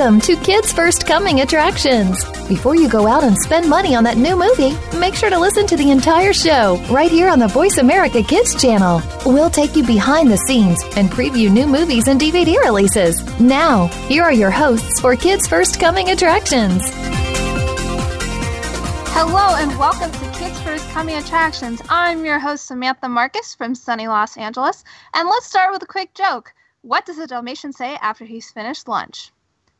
Welcome to Kids First Coming Attractions. Before you go out and spend money on that new movie, make sure to listen to the entire show right here on the Voice America Kids channel. We'll take you behind the scenes and preview new movies and DVD releases. Now, here are your hosts for Kids First Coming Attractions. Hello and welcome to Kids First Coming Attractions. I'm your host Samantha Marcus from sunny Los Angeles, and let's start with a quick joke. What does a Dalmatian say after he's finished lunch?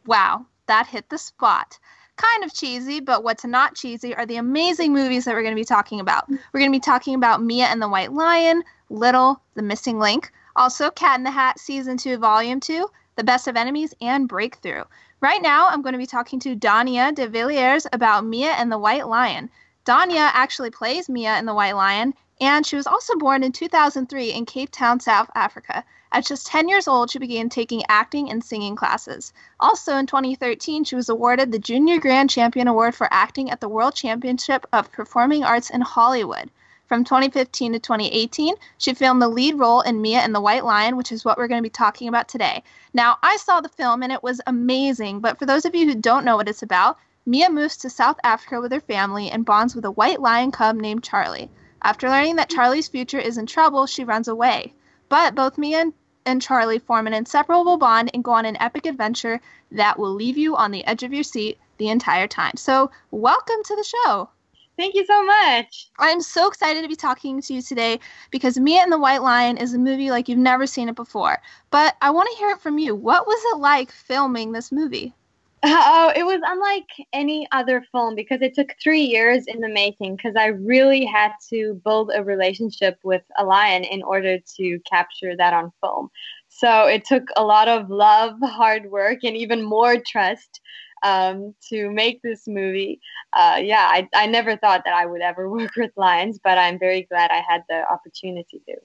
Wow, that hit the spot. Kind of cheesy, but what's not cheesy are the amazing movies that we're going to be talking about. We're going to be talking about Mia and the White Lion, Little, The Missing Link, also Cat in the Hat Season 2, Volume 2, The Best of Enemies, and Breakthrough. Right now, I'm going to be talking to Daniah de Villiers about Mia and the White Lion. Daniah actually plays Mia in the White Lion, and she was also born in 2003 in Cape Town, South Africa. At just 10 years old, she began taking acting and singing classes. Also in 2013, she was awarded the Junior Grand Champion Award for acting at the World Championship of Performing Arts in Hollywood. From 2015 to 2018, she filmed the lead role in Mia and the White Lion, which is what we're going to be talking about today. Now, I saw the film and it was amazing, but for those of you who don't know what it's about, Mia moves to South Africa with her family and bonds with a white lion cub named Charlie. After learning that Charlie's future is in trouble, she runs away. But both Mia and, and Charlie form an inseparable bond and go on an epic adventure that will leave you on the edge of your seat the entire time. So, welcome to the show. Thank you so much. I'm so excited to be talking to you today because Mia and the White Lion is a movie like you've never seen it before. But I want to hear it from you. What was it like filming this movie? Oh, it was unlike any other film because it took three years in the making because I really had to build a relationship with a lion in order to capture that on film. So it took a lot of love, hard work, and even more trust um, to make this movie. Uh, yeah, I, I never thought that I would ever work with lions, but I'm very glad I had the opportunity to.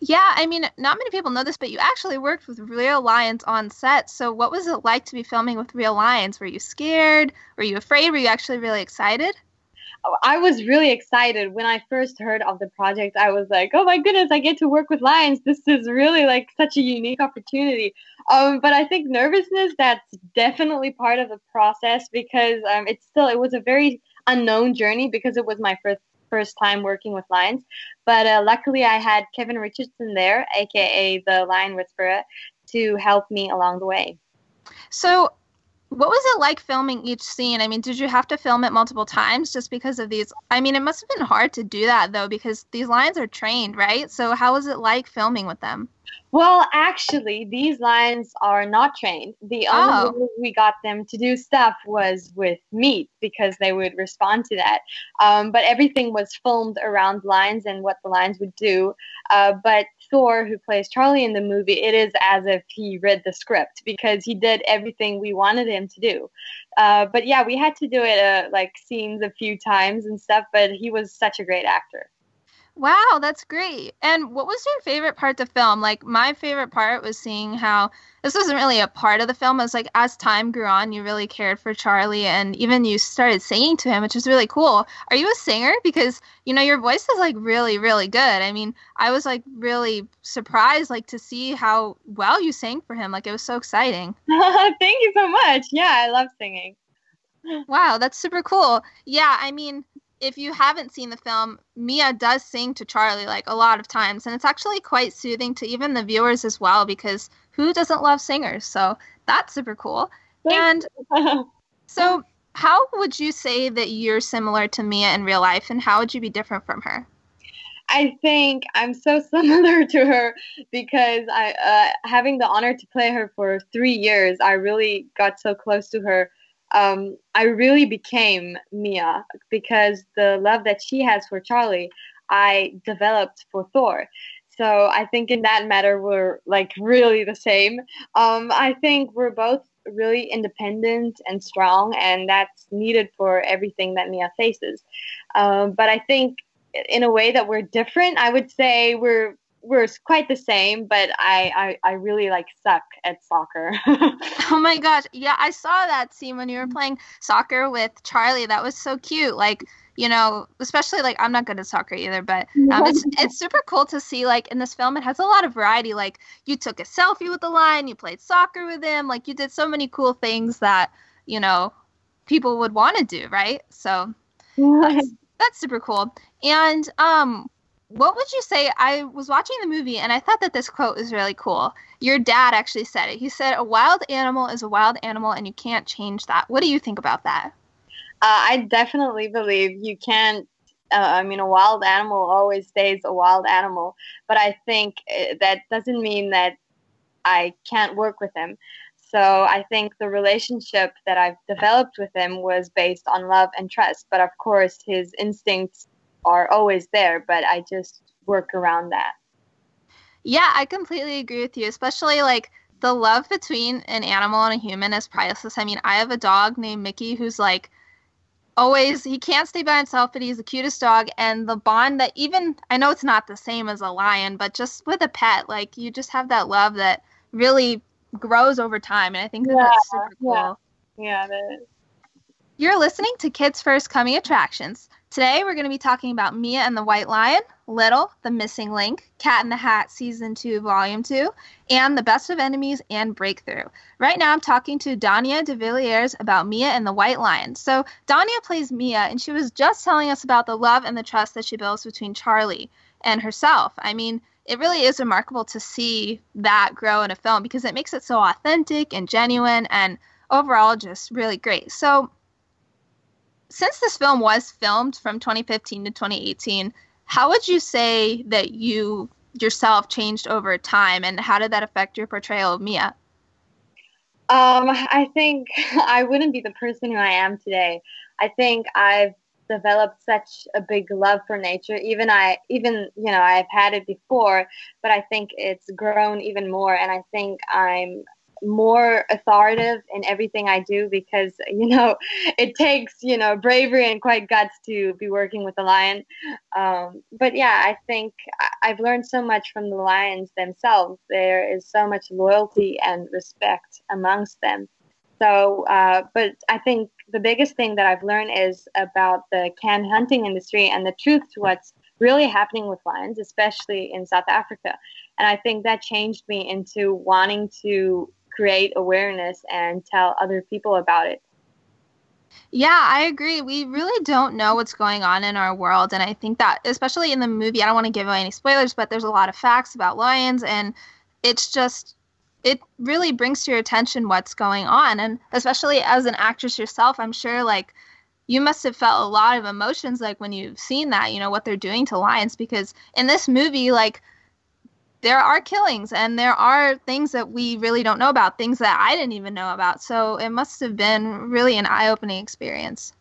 Yeah, I mean, not many people know this, but you actually worked with real lions on set. So, what was it like to be filming with real lions? Were you scared? Were you afraid? Were you actually really excited? I was really excited when I first heard of the project. I was like, "Oh my goodness, I get to work with lions! This is really like such a unique opportunity." Um, but I think nervousness that's definitely part of the process because um, it's still it was a very unknown journey because it was my first first time working with lions. But uh, luckily, I had Kevin Richardson there, aka the Lion Whisperer, to help me along the way. So, what was it like filming each scene? I mean, did you have to film it multiple times just because of these? I mean, it must have been hard to do that though, because these lions are trained, right? So, how was it like filming with them? Well, actually, these lions are not trained. The only Oh. way we got them to do stuff was with meat because they would respond to that. Um, but everything was filmed around lions and what the lions would do. Uh, but Thor, who plays Charlie in the movie, it is as if he read the script because he did everything we wanted him to do. Uh, but yeah, we had to do it uh, like scenes a few times and stuff. But he was such a great actor. Wow, that's great. And what was your favorite part to film? Like my favorite part was seeing how this wasn't really a part of the film. It was like as time grew on, you really cared for Charlie and even you started singing to him, which was really cool. Are you a singer? Because you know your voice is like really, really good. I mean, I was like really surprised like to see how well you sang for him. Like it was so exciting. Thank you so much. Yeah, I love singing. Wow, that's super cool. Yeah, I mean, if you haven't seen the film, Mia does sing to Charlie like a lot of times, and it's actually quite soothing to even the viewers as well because who doesn't love singers? So that's super cool. And so, how would you say that you're similar to Mia in real life, and how would you be different from her? I think I'm so similar to her because I, uh, having the honor to play her for three years, I really got so close to her. Um, I really became Mia because the love that she has for Charlie, I developed for Thor. So I think in that matter, we're like really the same. Um, I think we're both really independent and strong, and that's needed for everything that Mia faces. Um, but I think in a way that we're different. I would say we're we're quite the same, but I I, I really like suck at soccer. Oh my gosh, yeah, I saw that scene when you were playing soccer with Charlie. That was so cute. Like, you know, especially like I'm not good at soccer either, but um, it's it's super cool to see like in this film it has a lot of variety. Like you took a selfie with the lion, you played soccer with him, like you did so many cool things that you know people would want to do, right? So that's, that's super cool. And um, what would you say? I was watching the movie and I thought that this quote was really cool. Your dad actually said it. He said, "A wild animal is a wild animal, and you can't change that." What do you think about that? Uh, I definitely believe you can't. Uh, I mean, a wild animal always stays a wild animal, but I think uh, that doesn't mean that I can't work with him. So I think the relationship that I've developed with him was based on love and trust. But of course, his instincts are always there, but I just work around that. Yeah, I completely agree with you, especially like the love between an animal and a human is priceless. I mean, I have a dog named Mickey who's like always he can't stay by himself, but he's the cutest dog and the bond that even I know it's not the same as a lion, but just with a pet, like you just have that love that really grows over time and I think that yeah, that's super cool. Yeah, yeah is. You're listening to Kids First Coming Attractions. Today we're going to be talking about Mia and the White Lion, Little, The Missing Link, Cat in the Hat Season 2, Volume 2, and The Best of Enemies and Breakthrough. Right now I'm talking to Daniah de Villiers about Mia and the White Lion. So Daniah plays Mia, and she was just telling us about the love and the trust that she builds between Charlie and herself. I mean, it really is remarkable to see that grow in a film because it makes it so authentic and genuine and overall just really great. So since this film was filmed from 2015 to 2018, how would you say that you yourself changed over time, and how did that affect your portrayal of Mia? Um, I think I wouldn't be the person who I am today. I think I've developed such a big love for nature. Even I, even you know, I've had it before, but I think it's grown even more. And I think I'm more authoritative in everything I do because you know it takes you know bravery and quite guts to be working with a lion. Um, but yeah, I think I've learned so much from the lions themselves. There is so much loyalty and respect amongst them. So, uh, but I think the biggest thing that I've learned is about the canned hunting industry and the truth to what's really happening with lions, especially in South Africa. And I think that changed me into wanting to create awareness and tell other people about it. Yeah, I agree. We really don't know what's going on in our world. And I think that, especially in the movie, I don't want to give away any spoilers, but there's a lot of facts about lions. And it's just, it really brings to your attention what's going on. And especially as an actress yourself, I'm sure like you must have felt a lot of emotions like when you've seen that, you know, what they're doing to lions. Because in this movie, like, there are killings and there are things that we really don't know about, things that I didn't even know about. So it must have been really an eye opening experience.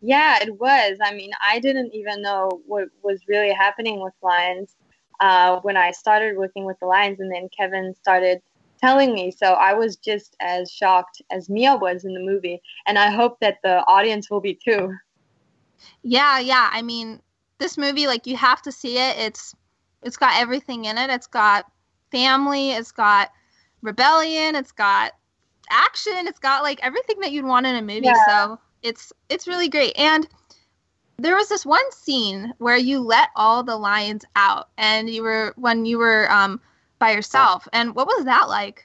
Yeah, it was. I mean, I didn't even know what was really happening with lions uh, when I started working with the lions, and then Kevin started telling me. So I was just as shocked as Mia was in the movie, and I hope that the audience will be too. Yeah, yeah. I mean, this movie, like, you have to see it. It's it's got everything in it. It's got family, it's got rebellion, it's got action, it's got like everything that you'd want in a movie. Yeah. So it's it's really great. And there was this one scene where you let all the lions out and you were when you were um by yourself. And what was that like?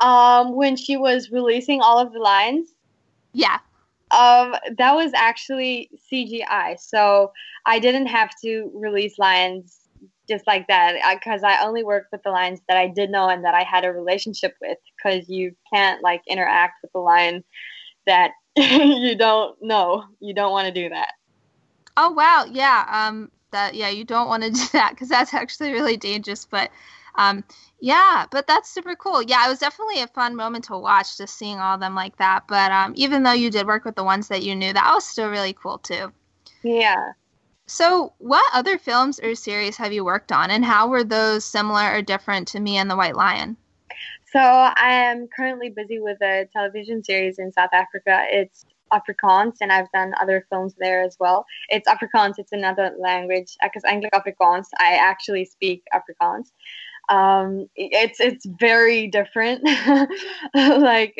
Um when she was releasing all of the lions? Yeah. Um, that was actually CGI. So I didn't have to release lions just like that because I, I, only worked with the lions that I did know and that I had a relationship with because you can't like interact with the lion that you don't know. You don't want to do that. Oh wow, yeah. Um, that yeah, you don't want to do that because that's actually really dangerous. But um, yeah, but that's super cool. Yeah, it was definitely a fun moment to watch, just seeing all of them like that. But um, even though you did work with the ones that you knew, that was still really cool too. Yeah. So, what other films or series have you worked on, and how were those similar or different to Mia and the White Lion? So, I am currently busy with a television series in South Africa. It's Afrikaans, and I've done other films there as well. It's Afrikaans, it's another language. because is eintlik Afrikaans. I actually speak Afrikaans. Um, it's it's very different. like,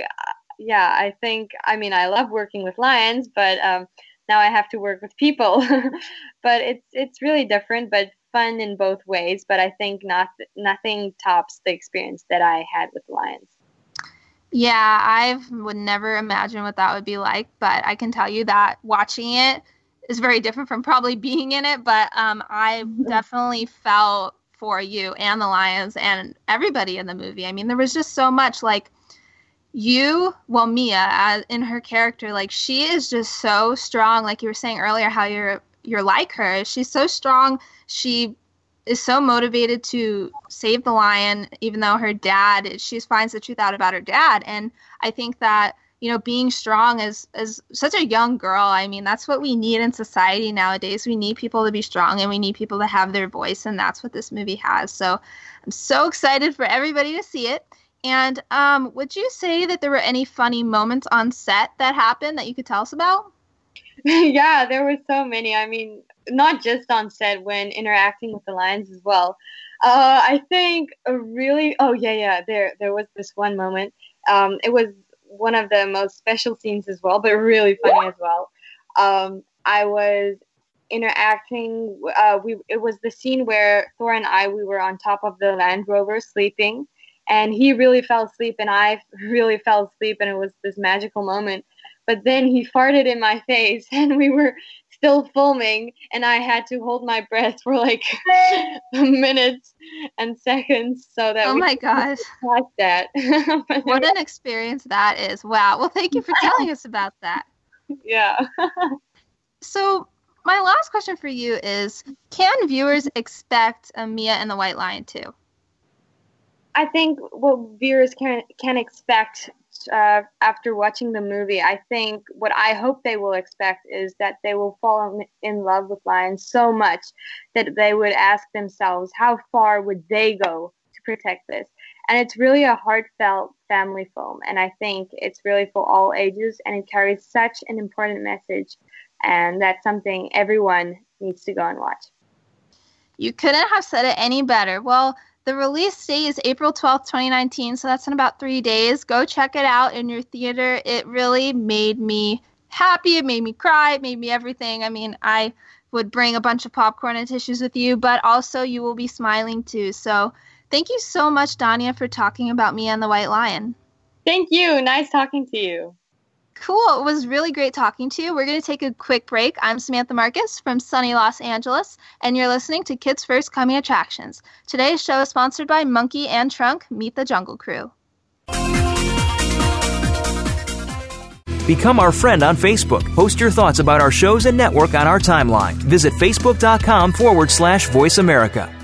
yeah, I think, I mean, I love working with lions, but um, now I have to work with people. but it's it's really different, but fun in both ways. But I think not nothing tops the experience that I had with the Lions. Yeah, I would never imagine what that would be like, but I can tell you that watching it is very different from probably being in it. But um, I definitely felt for you and the Lions and everybody in the movie. I mean, there was just so much like you, well, Mia, as in her character, like she is just so strong. Like you were saying earlier, how you're you're like her. She's so strong. She is so motivated to save the lion, even though her dad, she finds the truth out about her dad. And I think that, you know, being strong as, as such a young girl, I mean, that's what we need in society nowadays. We need people to be strong and we need people to have their voice. And that's what this movie has. So I'm so excited for everybody to see it. And um, would you say that there were any funny moments on set that happened that you could tell us about? yeah, there were so many. I mean, not just on set when interacting with the lions as well. Uh, I think a really oh yeah yeah there there was this one moment. Um, it was one of the most special scenes as well, but really funny as well. Um, I was interacting. Uh, we it was the scene where Thor and I we were on top of the Land Rover sleeping, and he really fell asleep, and I really fell asleep, and it was this magical moment. But then he farted in my face, and we were still filming and I had to hold my breath for like minutes and seconds so that oh my gosh. that. What an experience that is. Wow. Well thank you for telling us about that. Yeah. So my last question for you is can viewers expect a Mia and the White Lion too I think what viewers can can expect uh, after watching the movie, I think what I hope they will expect is that they will fall in love with lions so much that they would ask themselves, how far would they go to protect this? And it's really a heartfelt family film. And I think it's really for all ages and it carries such an important message. And that's something everyone needs to go and watch. You couldn't have said it any better. Well, the release date is April 12th, 2019, so that's in about three days. Go check it out in your theater. It really made me happy. It made me cry. It made me everything. I mean, I would bring a bunch of popcorn and tissues with you, but also you will be smiling too. So thank you so much, Daniah, for talking about Mia and the White Lion. Thank you. Nice talking to you. Cool. It was really great talking to you. We're going to take a quick break. I'm Samantha Marcus from sunny Los Angeles, and you're listening to Kids First Coming Attractions. Today's show is sponsored by Monkey and Trunk Meet the Jungle Crew. Become our friend on Facebook. Post your thoughts about our shows and network on our timeline. Visit facebook.com forward slash voice America.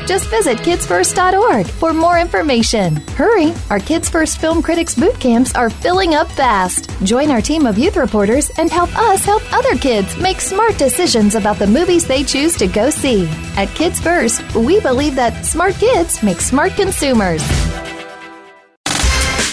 Just visit kidsfirst.org for more information. Hurry! Our Kids First Film Critics boot camps are filling up fast. Join our team of youth reporters and help us help other kids make smart decisions about the movies they choose to go see. At Kids First, we believe that smart kids make smart consumers.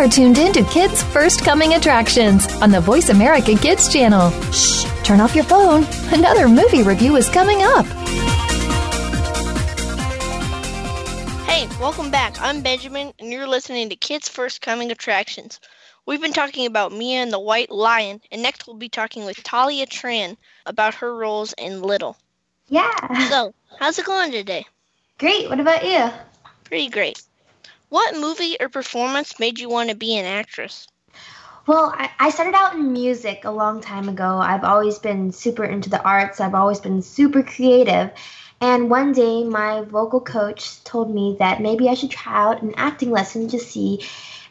Are tuned in to Kids First Coming Attractions on the Voice America Kids channel. Shh, turn off your phone. Another movie review is coming up. Hey, welcome back. I'm Benjamin, and you're listening to Kids First Coming Attractions. We've been talking about Mia and the White Lion, and next we'll be talking with Thalia Tran about her roles in Little. Yeah. So, how's it going today? Great. What about you? Pretty great. What movie or performance made you want to be an actress? Well, I, started out in music a long time ago. I've always been super into the arts, I've always been super creative. And one day, my vocal coach told me that maybe I should try out an acting lesson to see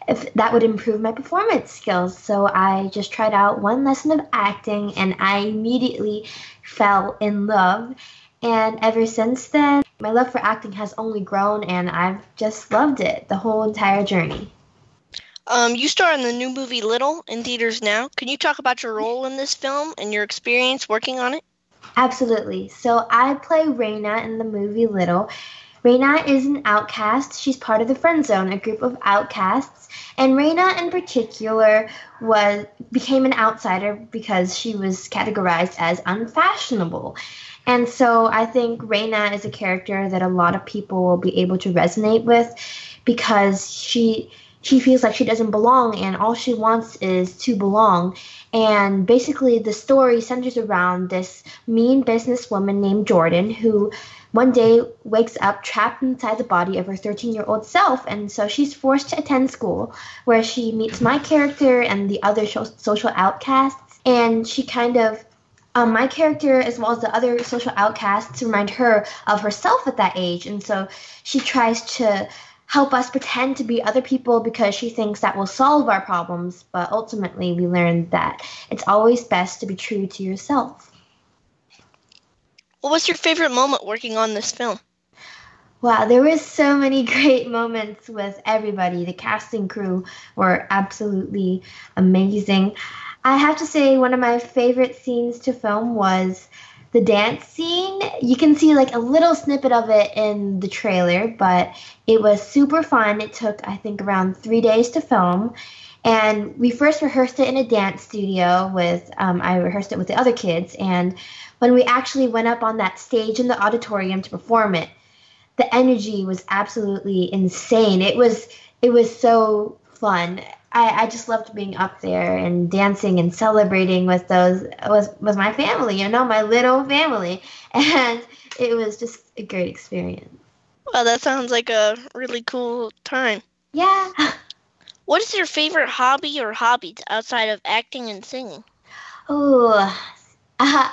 if that would improve my performance skills. So I just tried out one lesson of acting and I immediately fell in love. And ever since then, my love for acting has only grown and I've just loved it the whole entire journey. Um, you star in the new movie Little in theaters now. Can you talk about your role in this film and your experience working on it? Absolutely. So I play Raina in the movie Little. Raina is an outcast. She's part of the Friend Zone, a group of outcasts. And Raina in particular was became an outsider because she was categorized as unfashionable. And so I think Raina is a character that a lot of people will be able to resonate with because she she feels like she doesn't belong and all she wants is to belong. And basically the story centers around this mean businesswoman named Jordan who one day wakes up trapped inside the body of her 13 year old self, and so she's forced to attend school where she meets my character and the other social outcasts, and she kind of um, my character as well as the other social outcasts remind her of herself at that age and so she tries to help us pretend to be other people because she thinks that will solve our problems but ultimately we learn that it's always best to be true to yourself what was your favorite moment working on this film? Wow, there was so many great moments with everybody. The casting crew were absolutely amazing. I have to say one of my favorite scenes to film was the dance scene. You can see like a little snippet of it in the trailer, but it was super fun. It took I think around 3 days to film. And we first rehearsed it in a dance studio with um, I rehearsed it with the other kids and when we actually went up on that stage in the auditorium to perform it, the energy was absolutely insane. It was it was so fun. I, I just loved being up there and dancing and celebrating with those with with my family, you know, my little family. And it was just a great experience. Well, that sounds like a really cool time. Yeah. What is your favorite hobby or hobbies outside of acting and singing? Oh, uh,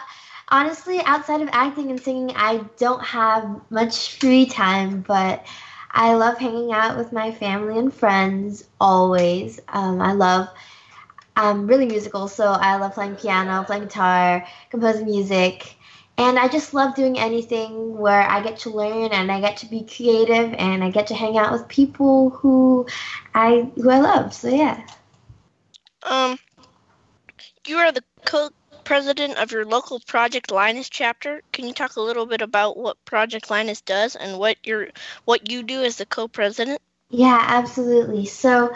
honestly, outside of acting and singing, I don't have much free time, but I love hanging out with my family and friends always. Um, I love. I'm really musical, so I love playing piano, playing guitar, composing music, and I just love doing anything where I get to learn and I get to be creative and I get to hang out with people who I who I love. So yeah. Um, you are the co president of your local Project Linus chapter. Can you talk a little bit about what Project Linus does and what your what you do as the co-president? Yeah, absolutely. So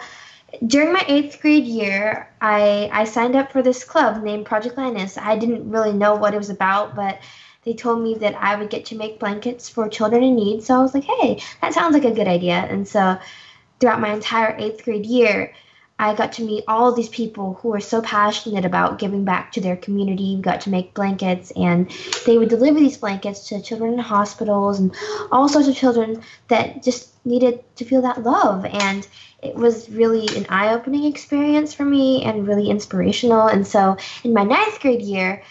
during my eighth grade year, I I signed up for this club named Project Linus. I didn't really know what it was about, but they told me that I would get to make blankets for children in need. So I was like, hey, that sounds like a good idea. And so throughout my entire eighth grade year, I got to meet all these people who were so passionate about giving back to their community. We got to make blankets, and they would deliver these blankets to children in hospitals and all sorts of children that just needed to feel that love. And it was really an eye opening experience for me and really inspirational. And so in my ninth grade year,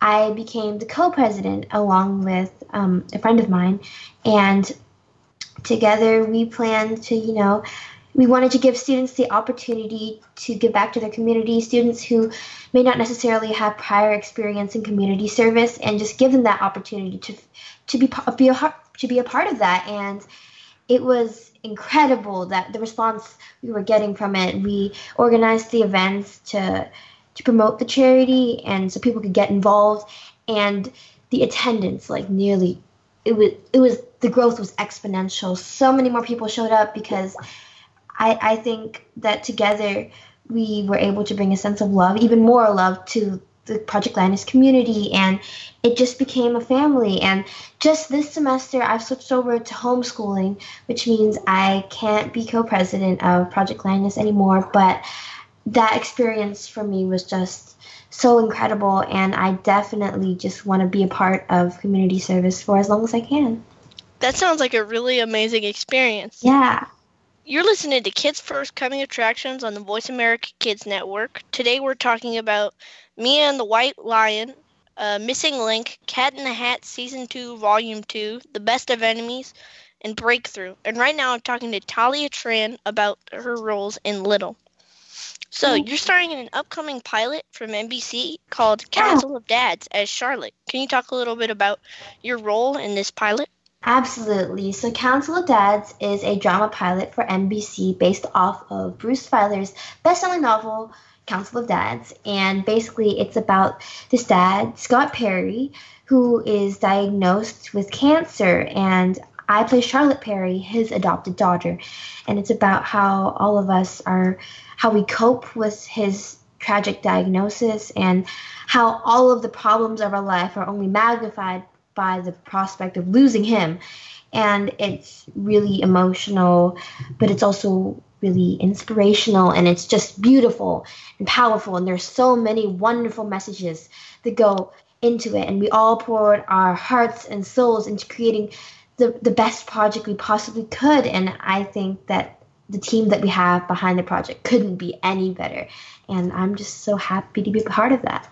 I became the co president along with um, a friend of mine. And together we planned to, you know, we wanted to give students the opportunity to give back to their community, students who may not necessarily have prior experience in community service, and just give them that opportunity to to be be a to be a part of that. And it was incredible that the response we were getting from it. We organized the events to to promote the charity, and so people could get involved, and the attendance like nearly it was it was the growth was exponential. So many more people showed up because I, I think that together we were able to bring a sense of love, even more love to the Project Linus community, and it just became a family. And just this semester, I've switched over to homeschooling, which means I can't be co president of Project Linus anymore. But that experience for me was just so incredible, and I definitely just want to be a part of community service for as long as I can. That sounds like a really amazing experience. Yeah. You're listening to Kids First Coming Attractions on the Voice America Kids Network. Today we're talking about Mia and the White Lion, uh, Missing Link, Cat in the Hat Season 2, Volume 2, The Best of Enemies, and Breakthrough. And right now I'm talking to Thalia Tran about her roles in Little. So you're starring in an upcoming pilot from NBC called Council of Dads as Charlotte. Can you talk a little bit about your role in this pilot? Absolutely. So, Council of Dads is a drama pilot for NBC based off of Bruce Feiler's best-selling novel Council of Dads, and basically it's about this dad, Scott Perry, who is diagnosed with cancer, and I play Charlotte Perry, his adopted daughter, and it's about how all of us are, how we cope with his tragic diagnosis, and how all of the problems of our life are only magnified by the prospect of losing him. And it's really emotional, but it's also really inspirational and it's just beautiful and powerful. And there's so many wonderful messages that go into it. And we all poured our hearts and souls into creating the, the best project we possibly could. And I think that the team that we have behind the project couldn't be any better. And I'm just so happy to be part of that.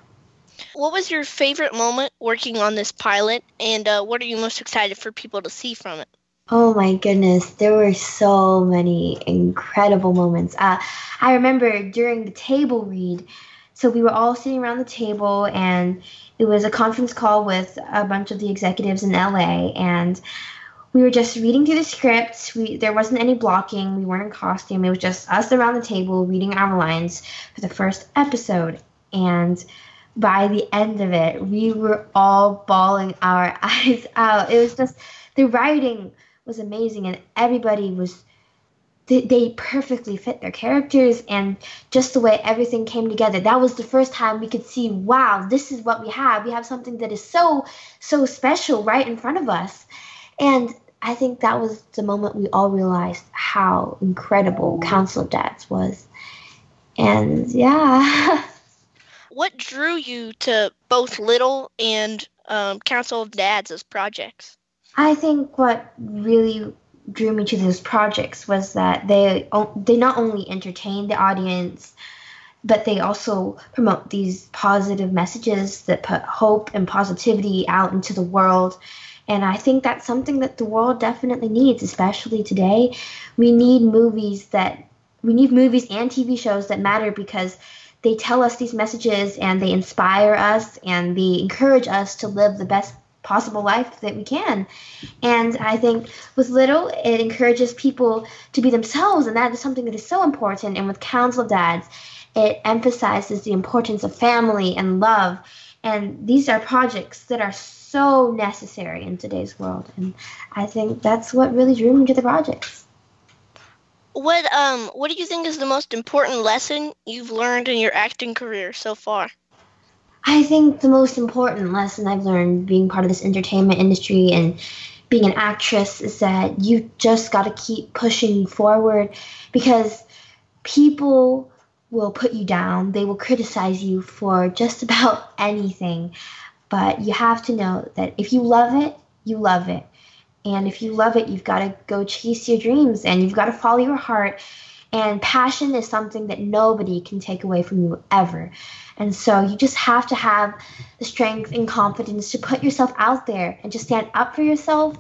What was your favorite moment working on this pilot, and uh, what are you most excited for people to see from it? Oh my goodness, there were so many incredible moments. Uh, I remember during the table read, so we were all sitting around the table, and it was a conference call with a bunch of the executives in LA, and we were just reading through the script. We there wasn't any blocking. We weren't in costume. It was just us around the table reading our lines for the first episode, and by the end of it, we were all bawling our eyes out. It was just the writing was amazing, and everybody was they, perfectly fit their characters and just the way everything came together. That was the first time we could see, wow, this is what we have. We have something that is so so special right in front of us, and I think that was the moment we all realized how incredible Council of Dads was. And yeah. what drew you to both Little and um, Council of Dads as projects? I think what really drew me to those projects was that they they not only entertain the audience, but they also promote these positive messages that put hope and positivity out into the world. And I think that's something that the world definitely needs, especially today. We need movies that we need movies and TV shows that matter because they tell us these messages and they inspire us and they encourage us to live the best possible life that we can. And I think with Little, it encourages people to be themselves, and that is something that is so important. And with Council Dads, it emphasizes the importance of family and love. And these are projects that are so necessary in today's world. And I think that's what really drew me to the projects what um what do you think is the most important lesson you've learned in your acting career so far? I think the most important lesson I've learned being part of this entertainment industry and being an actress is that you just got to keep pushing forward because people will put you down. They will criticize you for just about anything. But you have to know that if you love it, you love it. And if you love it, you've got to go chase your dreams and you've got to follow your heart. And passion is something that nobody can take away from you ever. And so you just have to have the strength and confidence to put yourself out there and to stand up for yourself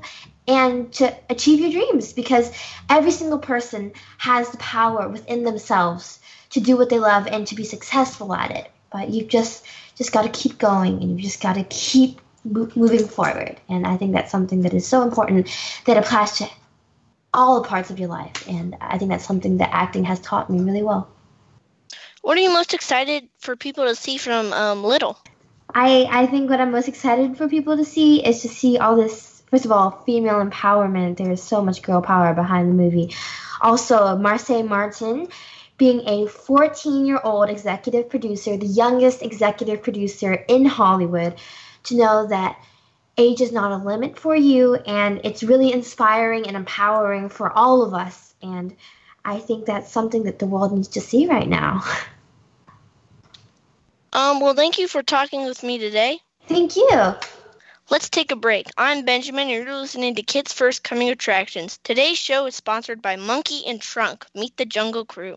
and to achieve your dreams because every single person has the power within themselves to do what they love and to be successful at it. But you've just just got to keep going and you've just got to keep moving forward. And I think that's something that is so important that applies to all parts of your life. And I think that's something that acting has taught me really well. What are you most excited for people to see from um, Little? I, I think what I'm most excited for people to see is to see all this, first of all, female empowerment. There is so much girl power behind the movie. Also, Marsai Martin being a 14 year old executive producer, the youngest executive producer in Hollywood to know that age is not a limit for you and it's really inspiring and empowering for all of us and i think that's something that the world needs to see right now Um, well, thank you for talking with me today. Thank you. Let's take a break. I'm Benjamin, and you're listening to Kids First Coming Attractions. Today's show is sponsored by Monkey and Trunk. Meet the Jungle Crew.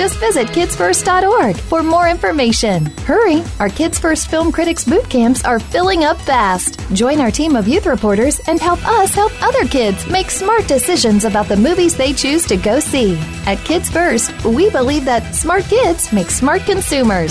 Just visit kidsfirst.org for more information. Hurry! Our Kids First Film Critics boot camps are filling up fast. Join our team of youth reporters and help us help other kids make smart decisions about the movies they choose to go see. At Kids First, we believe that smart kids make smart consumers.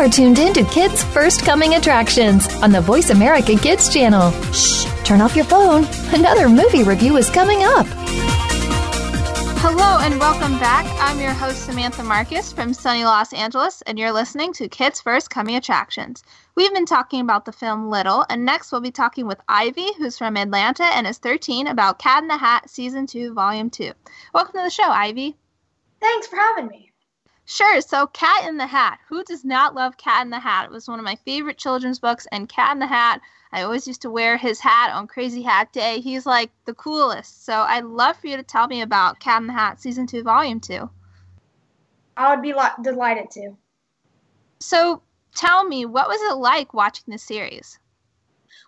Are tuned in to Kids First Coming Attractions on the Voice America Kids channel. Shh, turn off your phone. Another movie review is coming up. Hello and welcome back. I'm your host, Samantha Marcus from sunny Los Angeles, and you're listening to Kids First Coming Attractions. We've been talking about the film Little, and next we'll be talking with Ivy, who's from Atlanta and is 13, about Cat in the Hat Season 2, Volume 2. Welcome to the show, Ivy. Thanks for having me. Sure. So, Cat in the Hat. Who does not love Cat in the Hat? It was one of my favorite children's books, and Cat in the Hat. I always used to wear his hat on Crazy Hat Day. He's like the coolest. So, I'd love for you to tell me about Cat in the Hat Season 2, Volume 2. I would be li- delighted to. So, tell me, what was it like watching the series?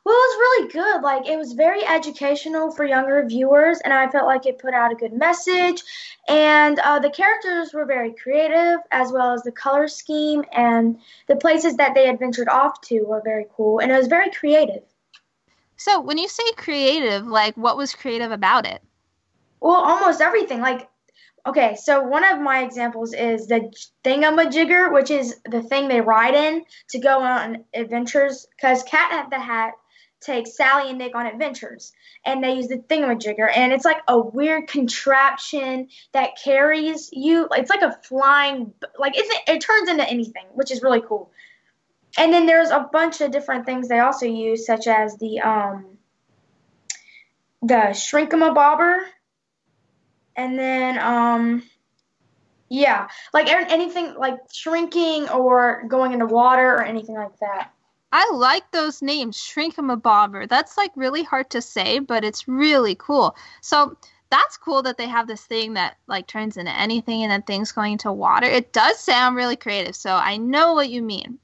Well, it was really good. Like, it was very educational for younger viewers, and I felt like it put out a good message. And uh, the characters were very creative, as well as the color scheme, and the places that they adventured off to were very cool, and it was very creative. So, when you say creative, like, what was creative about it? Well, almost everything. Like, okay, so one of my examples is the thingamajigger, which is the thing they ride in to go on adventures. Because Cat at the Hat takes Sally and Nick on adventures, and they use the thingamajigger, and it's like a weird contraption that carries you. It's like a flying, like it's, it turns into anything, which is really cool. And then there's a bunch of different things they also use, such as the um, the shrinkamabobber, and then um, yeah, like anything like shrinking or going into water or anything like that. I like those names, Shrinkamabobber. That's like really hard to say, but it's really cool. So that's cool that they have this thing that like turns into anything and then things going into water. It does sound really creative, so I know what you mean.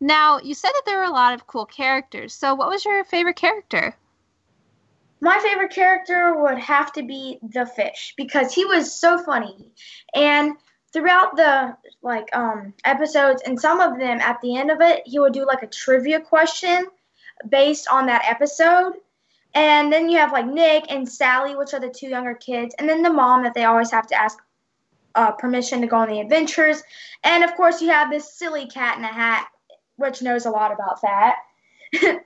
Now, you said that there were a lot of cool characters. So what was your favorite character? My favorite character would have to be the fish because he was so funny. And throughout the like um episodes and some of them at the end of it he would do like a trivia question based on that episode. And then you have like nick and sally which are the two younger kids and then the mom that they always have to ask uh, permission to go on the adventures. And of course you have this silly cat in a hat which knows a lot about that.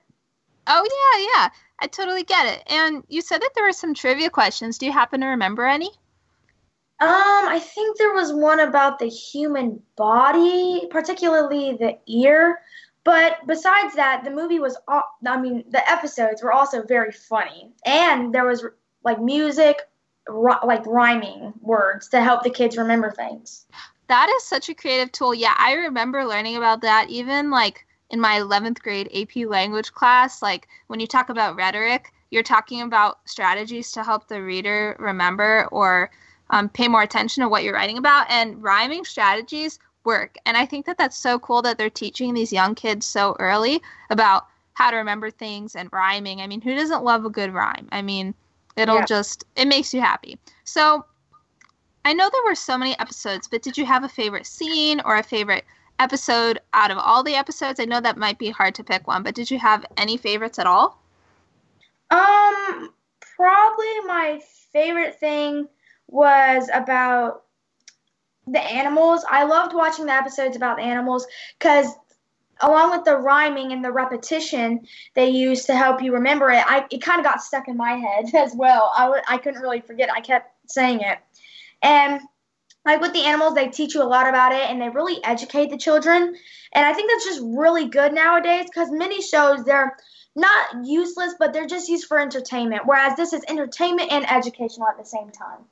Oh yeah yeah. I totally get it. And you said that there were some trivia questions. Do you happen to remember any um, I think there was one about the human body, particularly the ear. But besides that, the movie was, I mean, the episodes were also very funny. And there was like music, like rhyming words to help the kids remember things. That is such a creative tool. Yeah, I remember learning about that even like in my 11th grade AP language class. Like when you talk about rhetoric, you're talking about strategies to help the reader remember or um, pay more attention to what you're writing about. And rhyming strategies work. And I think that that's so cool that they're teaching these young kids so early about how to remember things and rhyming. I mean, who doesn't love a good rhyme? I mean, it'll yeah. just, it makes you happy. So I know there were so many episodes, but did you have a favorite scene or a favorite episode out of all the episodes? I know that might be hard to pick one, but did you have any favorites at all? Um, probably my favorite thing was about the animals. I loved watching the episodes about the animals because along with the rhyming and the repetition they used to help you remember it, I it kind of got stuck in my head as well. I w- I couldn't really forget. I kept saying it. And like with the animals, they teach you a lot about it and they really educate the children. And I think that's just really good nowadays because many shows they're not useless, but they're just used for entertainment. Whereas this is entertainment and educational at the same time.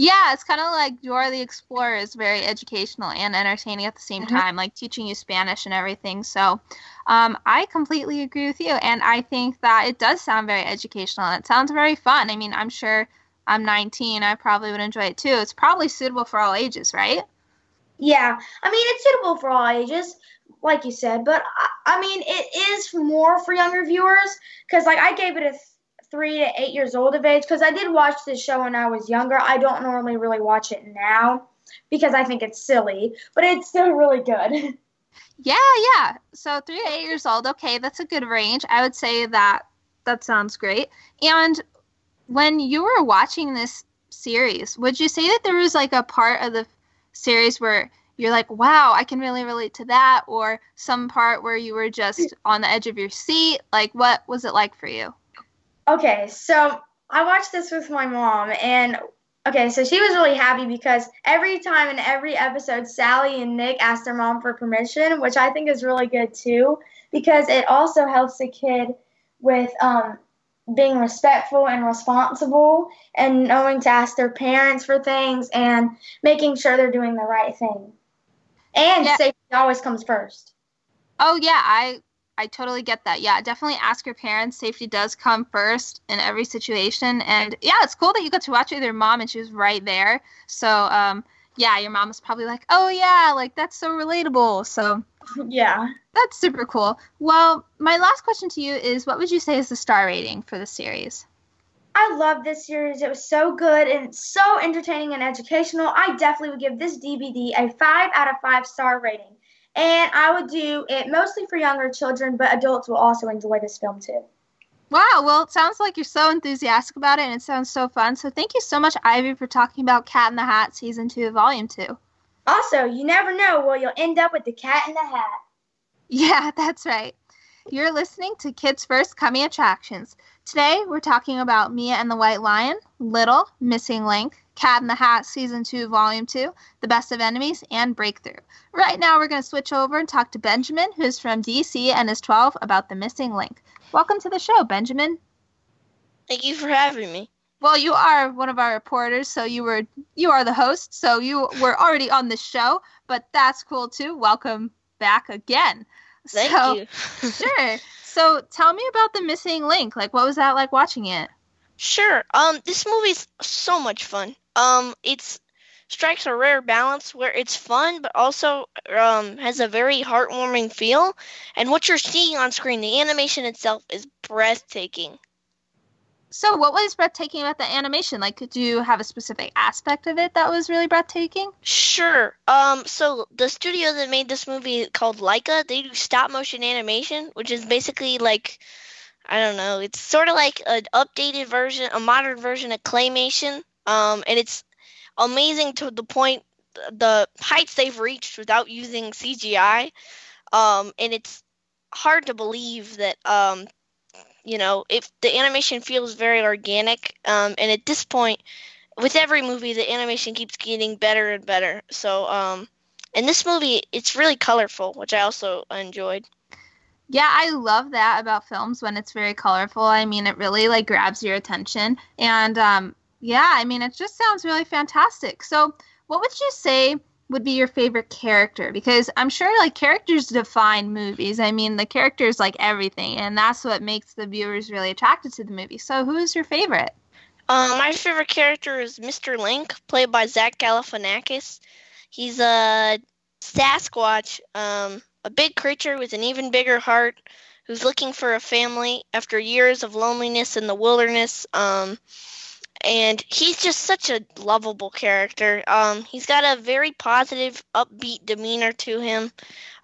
Yeah, it's kind of like Dora the Explorer is very educational and entertaining at the same mm-hmm. time, like teaching you Spanish and everything. So um, I completely agree with you. And I think that it does sound very educational and it sounds very fun. I mean, I'm sure I'm 19. I probably would enjoy it too. It's probably suitable for all ages, right? Yeah. I mean, it's suitable for all ages, like you said, but I, I mean, it is more for younger viewers because, like, I gave it a three to eight years old of age because I did watch this show when I was younger. I don't normally really watch it now because I think it's silly, but it's still really good. Yeah, yeah. So three to eight years old. Okay, that's a good range. I would say that that sounds great. And when you were watching this series, would you say that there was like a part of the series where you're like, wow, I can really relate to that, or some part where you were just on the edge of your seat? Like, what was it like for you? Okay, so I watched this with my mom, and okay, so she was really happy because every time in every episode, Sally and Nick asked their mom for permission, which I think is really good too, because it also helps the kid with um, being respectful and responsible and knowing to ask their parents for things and making sure they're doing the right thing. And yeah. safety always comes first. Oh yeah, I I totally get that. Yeah, definitely ask your parents. Safety does come first in every situation. And yeah, it's cool that you got to watch it with your mom and she was right there. So um, yeah, your mom was probably like, oh yeah, like that's so relatable. So yeah, that's super cool. Well, my last question to you is, what would you say is the star rating for the series? I love this series. It was so good and so entertaining and educational. I definitely would give this DVD a 5 out of 5 star rating. And I would do it mostly for younger children, but adults will also enjoy this film too. Wow, well, it sounds like you're so enthusiastic about it, and it sounds so fun. So, thank you so much, Ivy, for talking about Cat in the Hat Season 2, Volume 2. Also, you never know where you'll end up with the cat in the hat. Yeah, that's right. You're listening to Kids First Coming Attractions. Today, we're talking about Mia and the White Lion, Little, Missing Link, Cat in the Hat Season 2, Volume 2, The Best of Enemies, and Breakthrough. Right now, we're going to switch over and talk to Benjamin, who's from DC and is 12, about The Missing Link. Welcome to the show, Benjamin. Thank you for having me. Well, you are one of our reporters, so you were you are the host, so you were already on the show, but that's cool too. Welcome back again. Thank so, you. sure. So, tell me about the missing link. Like, what was that like watching it? Sure. Um, this movie's so much fun. Um, it's strikes a rare balance where it's fun but also um, has a very heartwarming feel. And what you're seeing on screen, the animation itself is breathtaking. So, what was breathtaking about the animation? Like, do you have a specific aspect of it that was really breathtaking? Sure. Um, so the studio that made this movie called Laika, they do stop motion animation, which is basically like I don't know. It's sort of like an updated version, a modern version of claymation. Um, and it's amazing to the point the heights they've reached without using CGI. Um, and it's hard to believe that um, you know, if the animation feels very organic. Um, and at this point, with every movie, the animation keeps getting better and better. So, um, in this movie, it's really colorful, which I also enjoyed. Yeah, I love that about films when it's very colorful. I mean, it really like grabs your attention. And um, yeah, I mean, it just sounds really fantastic. So, what would you say would be your favorite character? Because I'm sure like characters define movies. I mean, the characters like everything, and that's what makes the viewers really attracted to the movie. So, who is your favorite? Uh, my favorite character is Mr. Link, played by Zach Galifianakis. He's a Sasquatch, um, a big creature with an even bigger heart, who's looking for a family after years of loneliness in the wilderness. Um, and he's just such a lovable character. Um, he's got a very positive, upbeat demeanor to him,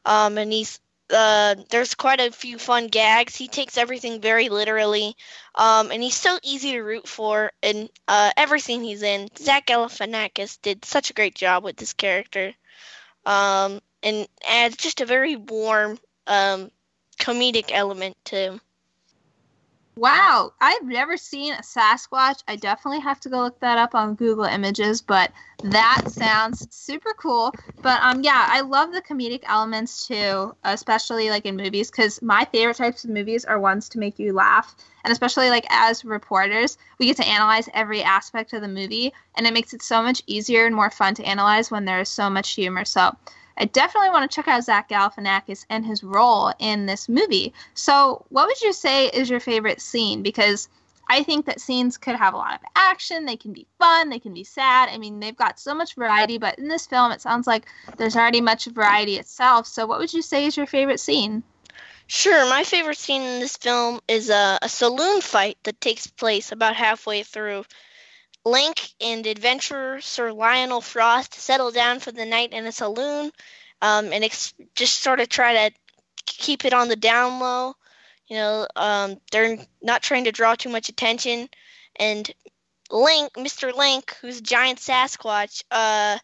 um, and he's uh, there's quite a few fun gags. He takes everything very literally, um, and he's so easy to root for. in uh, everything he's in, Zach Galifianakis did such a great job with this character, um, and adds just a very warm, um, comedic element to him. Wow, I've never seen a Sasquatch. I definitely have to go look that up on Google Images, but that sounds super cool. But um yeah, I love the comedic elements too, especially like in movies cuz my favorite types of movies are ones to make you laugh. And especially like as reporters, we get to analyze every aspect of the movie and it makes it so much easier and more fun to analyze when there is so much humor. So, I definitely want to check out Zach Galifianakis and his role in this movie. So, what would you say is your favorite scene? Because I think that scenes could have a lot of action, they can be fun, they can be sad. I mean, they've got so much variety, but in this film, it sounds like there's already much variety itself. So, what would you say is your favorite scene? Sure, my favorite scene in this film is a, a saloon fight that takes place about halfway through. Link and adventurer Sir Lionel Frost settle down for the night in a saloon um, and ex- just sort of try to keep it on the down low. You know, um, they're not trying to draw too much attention. And Link, Mr. Link, who's a giant Sasquatch, uh,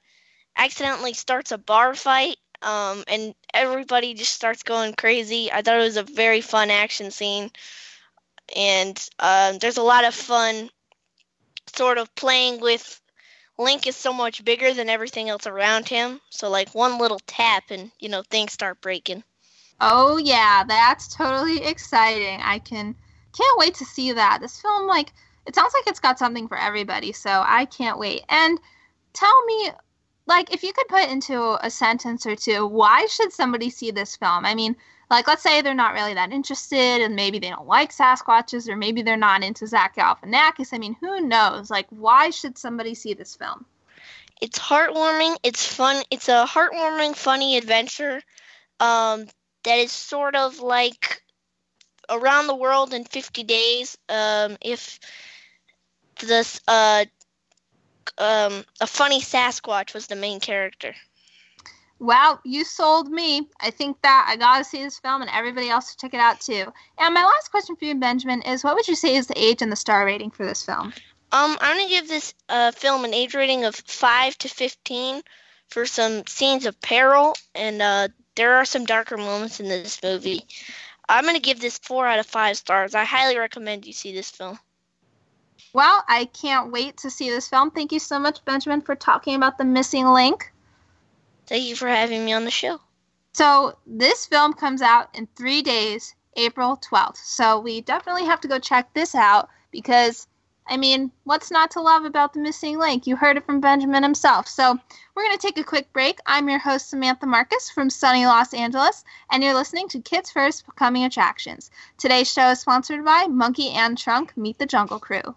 accidentally starts a bar fight, um, and everybody just starts going crazy. I thought it was a very fun action scene, and uh, there's a lot of fun sort of playing with Link is so much bigger than everything else around him. So like one little tap and you know things start breaking. Oh yeah, that's totally exciting. I can can't wait to see that. This film like it sounds like it's got something for everybody, so I can't wait. And tell me like if you could put into a sentence or two, why should somebody see this film? I mean, like let's say they're not really that interested and maybe they don't like Sasquatches or maybe they're not into Zach Galifianakis. I mean, who knows? Like, why should somebody see this film? It's heartwarming. It's fun. It's a heartwarming, funny adventure um, that is sort of like around the world in 50 days. Um, if this uh, um, a funny Sasquatch was the main character. Well, you sold me. I think that I gotta see this film, and everybody else should check it out too. And my last question for you, Benjamin, is what would you say is the age and the star rating for this film? Um, I'm gonna give this uh, film an age rating of five to fifteen for some scenes of peril, and uh, there are some darker moments in this movie. I'm gonna give this four out of five stars. I highly recommend you see this film. Well, I can't wait to see this film. Thank you so much, Benjamin, for talking about the missing link. Thank you for having me on the show. So, this film comes out in three days, April 12th. So, we definitely have to go check this out because, I mean, what's not to love about The Missing Link? You heard it from Benjamin himself. So, we're going to take a quick break. I'm your host, Samantha Marcus from sunny Los Angeles, and you're listening to Kids First Coming Attractions. Today's show is sponsored by Monkey and Trunk Meet the Jungle Crew.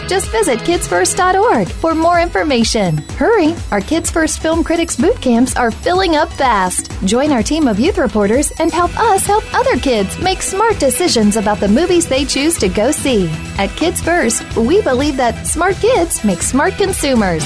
Just visit kidsfirst.org for more information. Hurry! Our Kids First Film Critics boot camps are filling up fast. Join our team of youth reporters and help us help other kids make smart decisions about the movies they choose to go see. At Kids First, we believe that smart kids make smart consumers.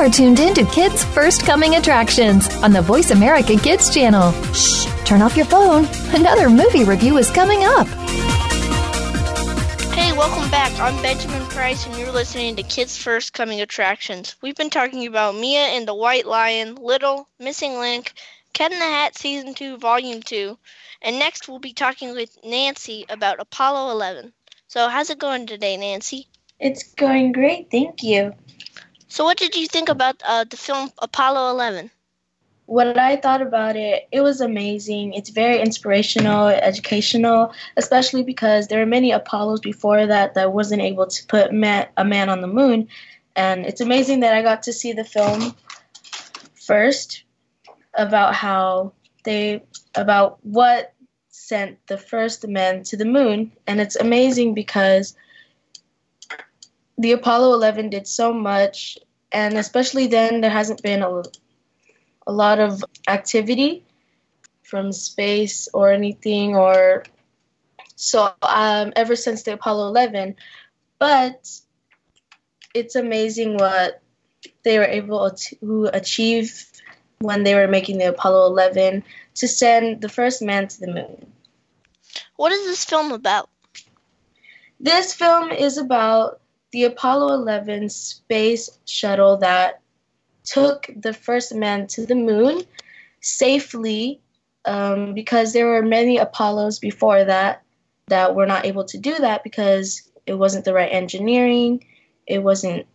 Are tuned in to Kids First Coming Attractions on the Voice America Kids channel. Shh, turn off your phone. Another movie review is coming up. Hey, welcome back. I'm Benjamin Price, and you're listening to Kids First Coming Attractions. We've been talking about Mia and the White Lion, Little, Missing Link, Cat in the Hat Season 2, Volume 2, and next we'll be talking with Nancy about Apollo 11. So, how's it going today, Nancy? It's going great, thank you. So, what did you think about uh, the film Apollo 11? What I thought about it, it was amazing. It's very inspirational, educational, especially because there are many Apollos before that that wasn't able to put man, a man on the moon. And it's amazing that I got to see the film first about how they, about what sent the first man to the moon. And it's amazing because the Apollo 11 did so much, and especially then, there hasn't been a, a lot of activity from space or anything, or so um, ever since the Apollo 11. But it's amazing what they were able to achieve when they were making the Apollo 11 to send the first man to the moon. What is this film about? This film is about the Apollo 11 space shuttle that took the first man to the moon safely um, because there were many Apollos before that that were not able to do that because it wasn't the right engineering, it wasn't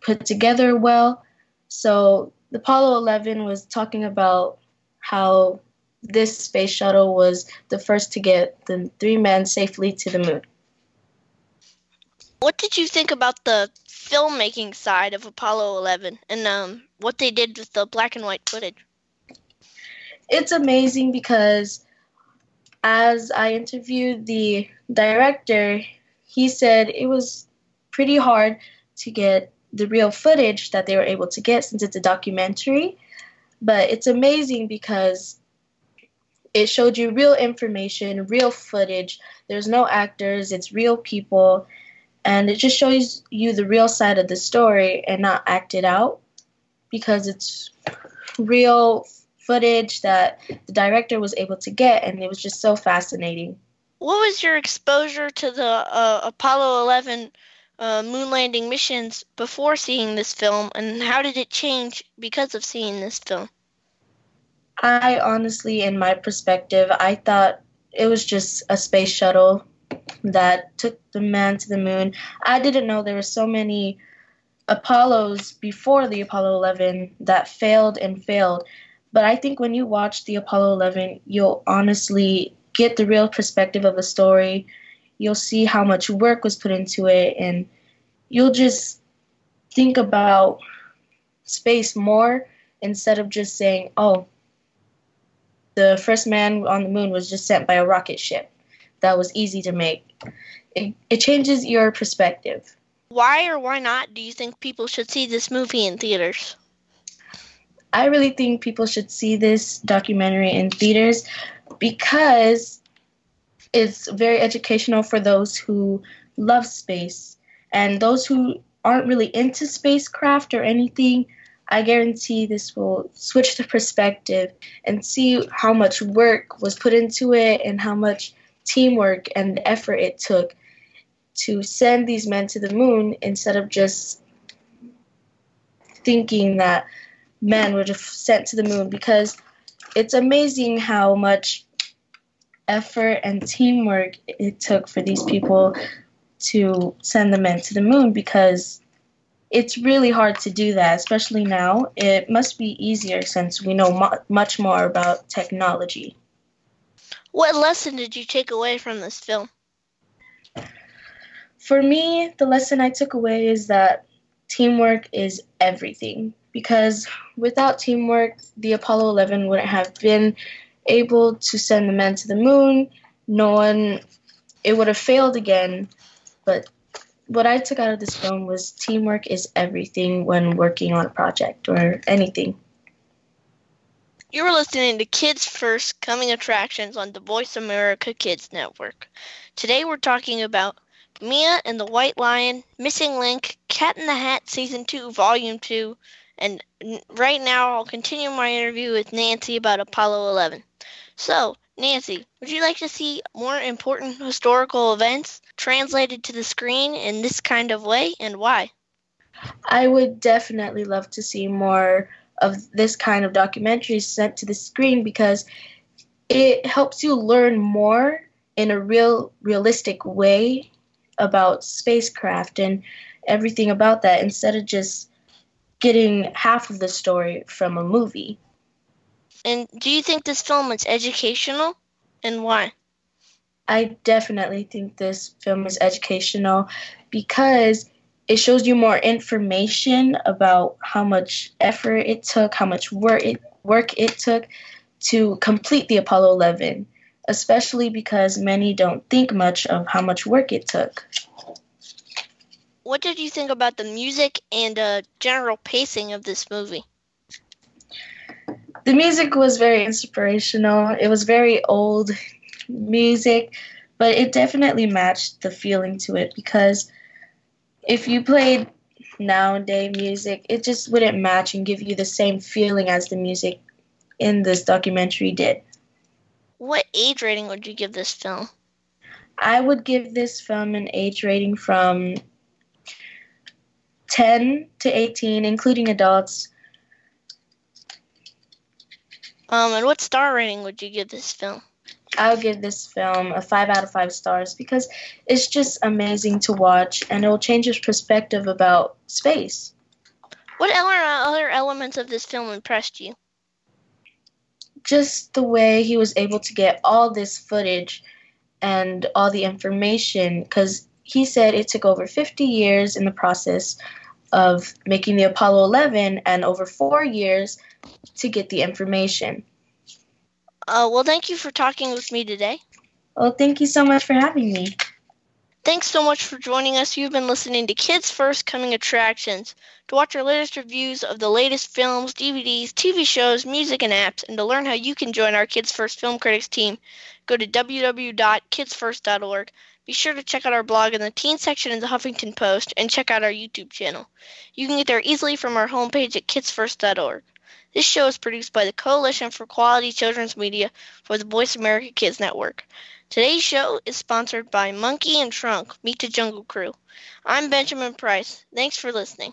put together well. So the Apollo 11 was talking about how this space shuttle was the first to get the three men safely to the moon. What did you think about the filmmaking side of Apollo 11 and um, what they did with the black and white footage? It's amazing because as I interviewed the director, he said it was pretty hard to get the real footage that they were able to get since it's a documentary. But it's amazing because it showed you real information, real footage. There's no actors, it's real people and it just shows you the real side of the story and not acted out because it's real footage that the director was able to get and it was just so fascinating. What was your exposure to the uh, apollo 11 uh, moon landing missions before seeing this film and how did it change because of seeing this film? I honestly in my perspective i thought it was just a space shuttle that took the man to the moon. I didn't know there were so many Apollos before the Apollo 11 that failed and failed. But I think when you watch the Apollo 11, you'll honestly get the real perspective of the story. You'll see how much work was put into it, and you'll just think about space more instead of just saying, oh, the first man on the moon was just sent by a rocket ship that was easy to make. It, it changes your perspective. Why or why not do you think people should see this movie in theaters? I really think people should see this documentary in theaters because it's very educational for those who love space and those who aren't really into spacecraft or anything. I guarantee this will switch the perspective and see how much work was put into it and how much teamwork and the effort it took to send these men to the moon instead of just thinking that men were just sent to the moon because it's amazing how much effort and teamwork it took for these people to send the men to the moon because it's really hard to do that, especially now. It must be easier since we know mu- much more about technology. What lesson did you take away from this film? For me, the lesson I took away is that teamwork is everything. Because without teamwork, the Apollo 11 wouldn't have been able to send the men to the moon. No one, it would have failed again. But what I took out of this film was teamwork is everything when working on a project or anything. You were listening to Kids First Coming Attractions on the Voice America Kids Network. Today we're talking about Mia and the White Lion, Missing Link, Cat in the Hat Season 2, Volume 2, and right now I'll continue my interview with Nancy about Apollo 11. So, Nancy, would you like to see more important historical events translated to the screen in this kind of way, and why? I would definitely love to see more of this kind of documentary sent to the screen because it helps you learn more in a real realistic way about spacecraft and everything about that instead of just getting half of the story from a movie. And do you think this film is educational and why? I definitely think this film is educational because it shows you more information about how much effort it took, how much work it, work it took to complete the Apollo 11, especially because many don't think much of how much work it took. What did you think about the music and uh, general pacing of this movie? The music was very inspirational. It was very old music, but it definitely matched the feeling to it because if you played nowadays music, it just wouldn't match and give you the same feeling as the music in this documentary did. What age rating would you give this film? I would give this film an age rating from 10 to 18, including adults. Um, and what star rating would you give this film? I'll give this film a 5 out of 5 stars because it's just amazing to watch and it will change your perspective about space. What other elements of this film impressed you? Just the way he was able to get all this footage and all the information because he said it took over 50 years in the process of making the Apollo 11 and over four years to get the information. Uh, well, thank you for talking with me today. Well, thank you so much for having me. Thanks so much for joining us. You've been listening to Kids First Coming Attractions. To watch our latest reviews of the latest films, DVDs, TV shows, music, and apps, and to learn how you can join our Kids First Film Critics team, go to www.kidsfirst.org. Be sure to check out our blog in the teen section of the Huffington Post and check out our YouTube channel. You can get there easily from our homepage at kidsfirst.org. This show is produced by the Coalition for Quality Children's Media for the Voice America Kids Network. Today's show is sponsored by Monkey and Trunk Meet the Jungle Crew. I'm Benjamin Price. Thanks for listening.